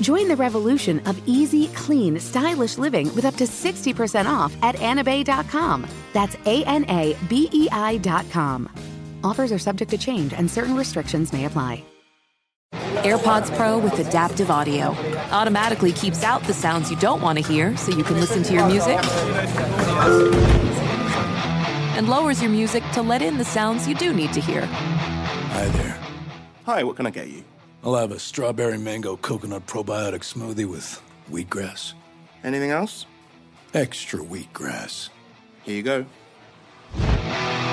Join the revolution of easy, clean, stylish living with up to 60% off at anabei.com. That's A N A B E I.com. Offers are subject to change and certain restrictions may apply. AirPods Pro with adaptive audio automatically keeps out the sounds you don't want to hear so you can listen to your music and lowers your music to let in the sounds you do need to hear. Hi there. Hi, what can I get you? I'll have a strawberry mango coconut probiotic smoothie with wheatgrass. Anything else? Extra wheatgrass. Here you go.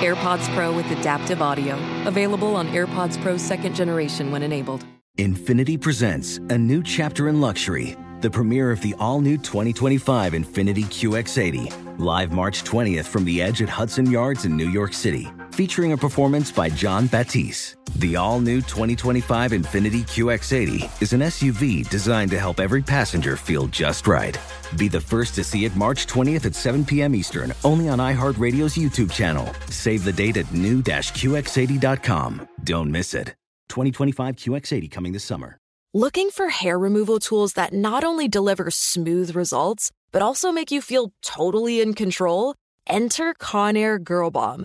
AirPods Pro with adaptive audio. Available on AirPods Pro second generation when enabled. Infiniti presents a new chapter in luxury, the premiere of the all new 2025 Infiniti QX80, live March 20th from the edge at Hudson Yards in New York City, featuring a performance by John Batiste. The all new 2025 Infiniti QX80 is an SUV designed to help every passenger feel just right. Be the first to see it March 20th at 7 p.m. Eastern, only on iHeartRadio's YouTube channel. Save the date at new-QX80.com. Don't miss it. 2025 QX80 coming this summer. Looking for hair removal tools that not only deliver smooth results, but also make you feel totally in control? Enter Conair Girl Bomb.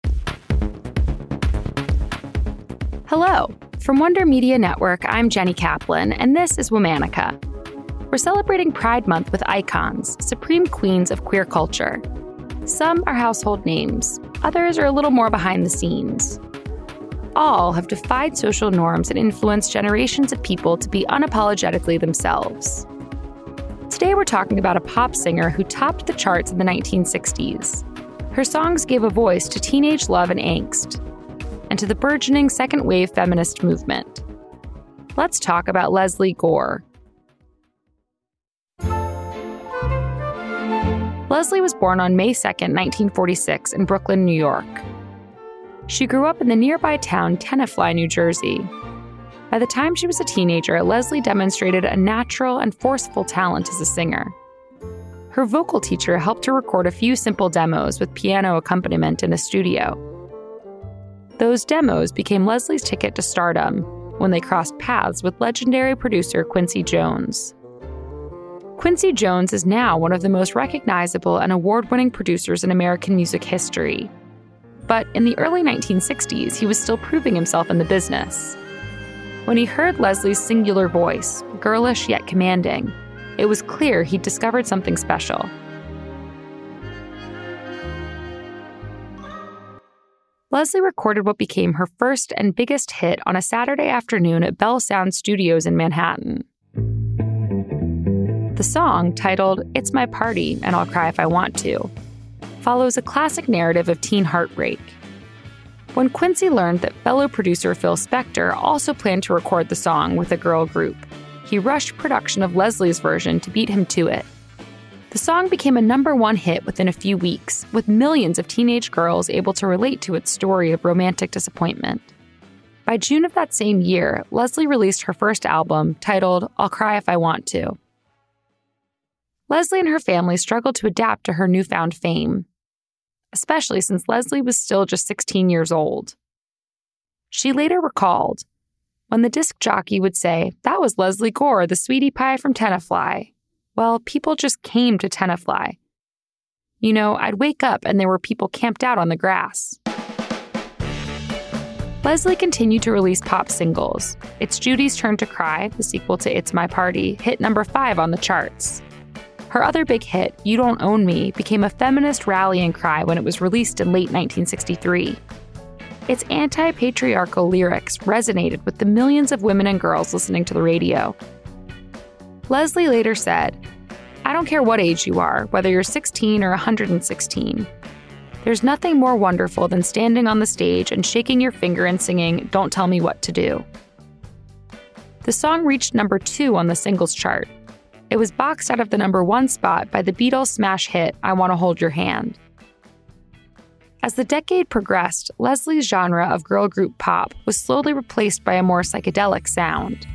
Hello. From Wonder Media Network, I'm Jenny Kaplan, and this is Womanica. We're celebrating Pride Month with icons, supreme queens of queer culture. Some are household names, others are a little more behind the scenes. All have defied social norms and influenced generations of people to be unapologetically themselves. Today, we're talking about a pop singer who topped the charts in the 1960s. Her songs gave a voice to teenage love and angst, and to the burgeoning second wave feminist movement. Let's talk about Lesley Gore. Lesley was born on May 2, 1946, in Brooklyn, New York. She grew up in the nearby town Tenafly, New Jersey. By the time she was a teenager, Lesley demonstrated a natural and forceful talent as a singer. Her vocal teacher helped her record a few simple demos with piano accompaniment in a studio. Those demos became Lesley's ticket to stardom when they crossed paths with legendary producer Quincy Jones. Quincy Jones is now one of the most recognizable and award winning producers in American music history. But in the early 1960s, he was still proving himself in the business. When he heard Lesley's singular voice, girlish yet commanding, it was clear he'd discovered something special. Lesley recorded what became her first and biggest hit on a Saturday afternoon at Bell Sound Studios in Manhattan. The song, titled It's My Party and I'll Cry If I Want to, follows a classic narrative of teen heartbreak. When Quincy learned that fellow producer Phil Spector also planned to record the song with a girl group, he rushed production of Lesley's version to beat him to it. The song became a number one hit within a few weeks, with millions of teenage girls able to relate to its story of romantic disappointment. By June of that same year, Lesley released her first album, titled I'll Cry If I Want to. Lesley and her family struggled to adapt to her newfound fame, especially since Lesley was still just 16 years old. She later recalled, when the disc jockey would say, That was Lesley Gore, the sweetie pie from Tenafly, well, people just came to Tenafly. You know, I'd wake up and there were people camped out on the grass. Lesley continued to release pop singles. It's Judy's Turn to Cry, the sequel to It's My Party, hit number five on the charts. Her other big hit, You Don't Own Me, became a feminist rallying cry when it was released in late 1963. Its anti patriarchal lyrics resonated with the millions of women and girls listening to the radio. Lesley later said, I don't care what age you are, whether you're 16 or 116. There's nothing more wonderful than standing on the stage and shaking your finger and singing, Don't Tell Me What to Do. The song reached number two on the singles chart. It was boxed out of the number one spot by the Beatles' smash hit, I Want to Hold Your Hand. As the decade progressed, Lesley's genre of girl group pop was slowly replaced by a more psychedelic sound.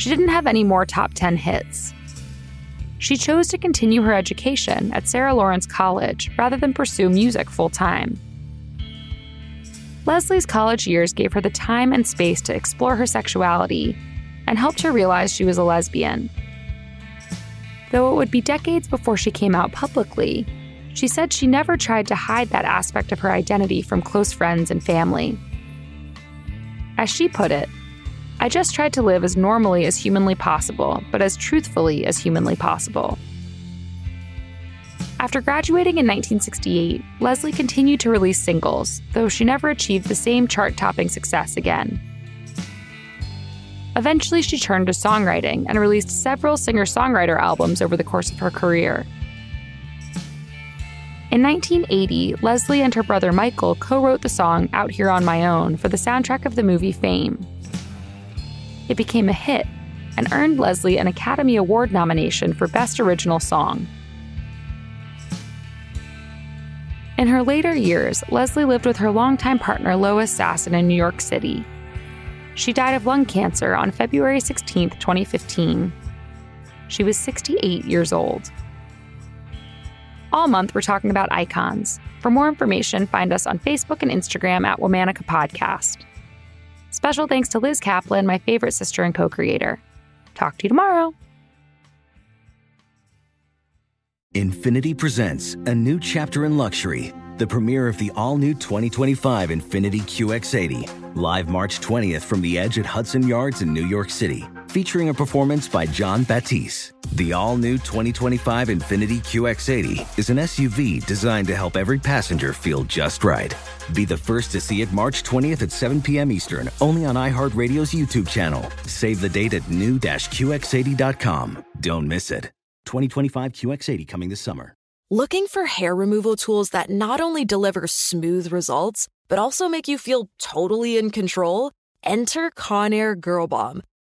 She didn't have any more top 10 hits. She chose to continue her education at Sarah Lawrence College rather than pursue music full time. Lesley's college years gave her the time and space to explore her sexuality and helped her realize she was a lesbian. Though it would be decades before she came out publicly, she said she never tried to hide that aspect of her identity from close friends and family. As she put it, I just tried to live as normally as humanly possible, but as truthfully as humanly possible. After graduating in 1968, Lesley continued to release singles, though she never achieved the same chart topping success again. Eventually, she turned to songwriting and released several singer songwriter albums over the course of her career. In 1980, Lesley and her brother Michael co wrote the song Out Here on My Own for the soundtrack of the movie Fame. It became a hit and earned Lesley an Academy Award nomination for Best Original Song. In her later years, Lesley lived with her longtime partner Lois Sasson in New York City. She died of lung cancer on February 16, 2015. She was 68 years old. All month, we're talking about icons. For more information, find us on Facebook and Instagram at Womanica Podcast. Special thanks to Liz Kaplan, my favorite sister and co creator. Talk to you tomorrow. Infiniti presents a new chapter in luxury, the premiere of the all new 2025 Infiniti QX80, live March 20th from the edge at Hudson Yards in New York City, featuring a performance by John Batiste. The all new 2025 Infiniti QX80 is an SUV designed to help every passenger feel just right. Be the first to see it March 20th at 7 p.m. Eastern, only on iHeartRadio's YouTube channel. Save the date at new-QX80.com. Don't miss it. 2025 QX80 coming this summer. Looking for hair removal tools that not only deliver smooth results, but also make you feel totally in control? Enter Conair Girl Bomb.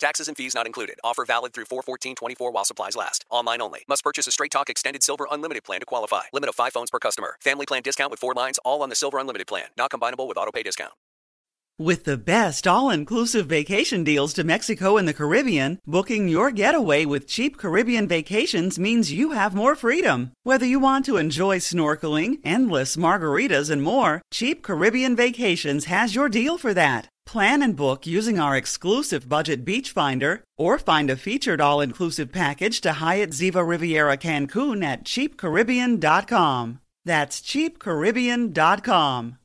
Taxes and fees not included. Offer valid through 41424 while supplies last. Online only. Must purchase a Straight Talk Extended Silver Unlimited plan to qualify. Limit of 5 phones per customer. Family plan discount with 4 lines all on the Silver Unlimited plan. Not combinable with auto pay discount. With the best all inclusive vacation deals to Mexico and the Caribbean, booking your getaway with cheap Caribbean vacations means you have more freedom. Whether you want to enjoy snorkeling, endless margaritas, and more, Cheap Caribbean Vacations has your deal for that. Plan and book using our exclusive budget beach finder or find a featured all inclusive package to Hyatt Ziva Riviera Cancun at cheapcaribbean.com. That's cheapcaribbean.com.